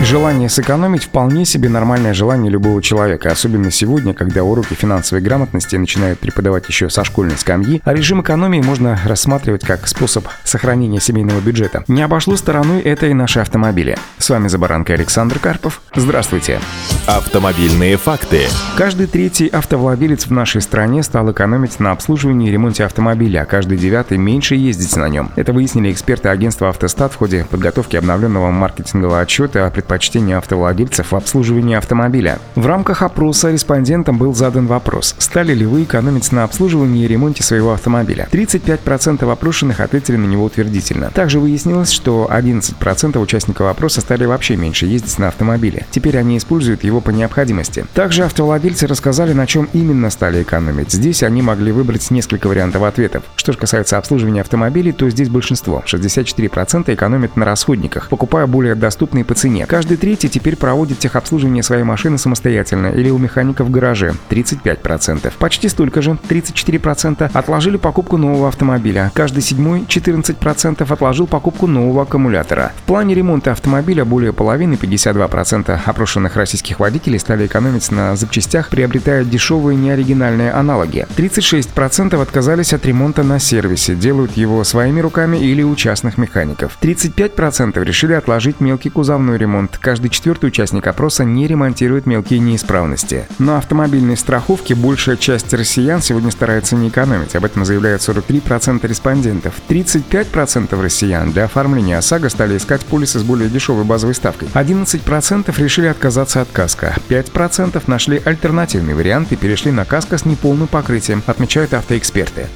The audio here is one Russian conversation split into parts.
Желание сэкономить вполне себе нормальное желание любого человека, особенно сегодня, когда уроки финансовой грамотности начинают преподавать еще со школьной скамьи, а режим экономии можно рассматривать как способ сохранения семейного бюджета. Не обошло стороной это и наши автомобили. С вами за баранкой Александр Карпов. Здравствуйте. Автомобильные факты. Каждый третий автовладелец в нашей стране стал экономить на обслуживании и ремонте автомобиля, а каждый девятый меньше ездить на нем. Это выяснили эксперты агентства «Автостат» в ходе подготовки обновленного маркетингового отчета о предпочтении автовладельцев в обслуживании автомобиля. В рамках опроса респондентам был задан вопрос, стали ли вы экономить на обслуживании и ремонте своего автомобиля. 35% опрошенных ответили на него утвердительно. Также выяснилось, что 11% участников опроса стали вообще меньше ездить на автомобиле. Теперь они используют его по необходимости. Также автовладельцы рассказали, на чем именно стали экономить. Здесь они могли выбрать несколько вариантов ответов. Что же касается обслуживания автомобилей, то здесь большинство, 64% экономят на расходниках, покупая более доступные по цене. Каждый третий теперь проводит техобслуживание своей машины самостоятельно или у механика в гараже – 35%. Почти столько же, 34% отложили покупку нового автомобиля. Каждый седьмой, 14% отложил покупку нового аккумулятора. В плане ремонта автомобиля более половины, 52% опрошенных российских водителей стали экономить на запчастях, приобретая дешевые неоригинальные аналоги. 36% отказались от ремонта на сервисе, делают его своими руками или у частных механиков. 35% решили отложить мелкий кузовной ремонт. Каждый четвертый участник опроса не ремонтирует мелкие неисправности. На автомобильной страховке большая часть россиян сегодня старается не экономить. Об этом заявляют 43% респондентов. 35% россиян для оформления ОСАГО стали искать полисы с более дешевой базовой ставкой. 11% решили отказаться от каска. 5% нашли альтернативный вариант и перешли на каска с неполным покрытием, отмечают автоэксперты.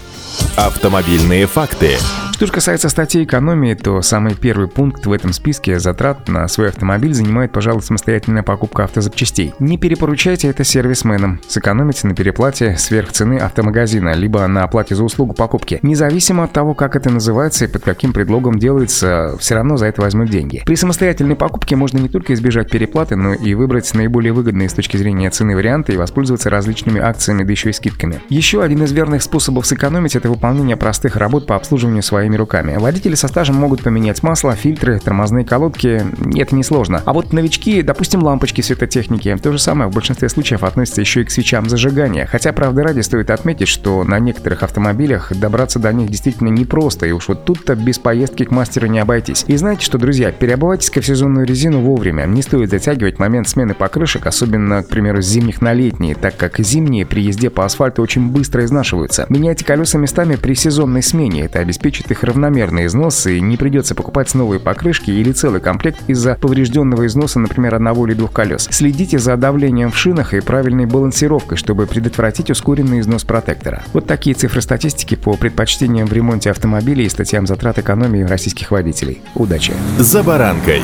Автомобильные факты. Что же касается статьи экономии, то самый первый пункт в этом списке затрат на свой автомобиль занимает, пожалуй, самостоятельная покупка автозапчастей. Не перепоручайте это сервисменам. Сэкономите на переплате сверх цены автомагазина, либо на оплате за услугу покупки. Независимо от того, как это называется и под каким предлогом делается, все равно за это возьмут деньги. При самостоятельной покупке можно не только избежать переплаты, но и выбрать наиболее выгодные с точки зрения цены варианты и воспользоваться различными акциями, да еще и скидками. Еще один из верных способов сэкономить – это выполнение простых работ по обслуживанию своей своими руками. Водители со стажем могут поменять масло, фильтры, тормозные колодки. Это несложно. А вот новички, допустим, лампочки светотехники, то же самое в большинстве случаев относится еще и к свечам зажигания. Хотя, правда ради, стоит отметить, что на некоторых автомобилях добраться до них действительно непросто, и уж вот тут-то без поездки к мастеру не обойтись. И знаете что, друзья, переобувайтесь-ка в сезонную резину вовремя. Не стоит затягивать момент смены покрышек, особенно, к примеру, с зимних на летние, так как зимние при езде по асфальту очень быстро изнашиваются. Меняйте колеса местами при сезонной смене, это обеспечит их их равномерный износ и не придется покупать новые покрышки или целый комплект из-за поврежденного износа, например, одного или двух колес. Следите за давлением в шинах и правильной балансировкой, чтобы предотвратить ускоренный износ протектора. Вот такие цифры статистики по предпочтениям в ремонте автомобилей и статьям затрат экономии российских водителей. Удачи! За баранкой!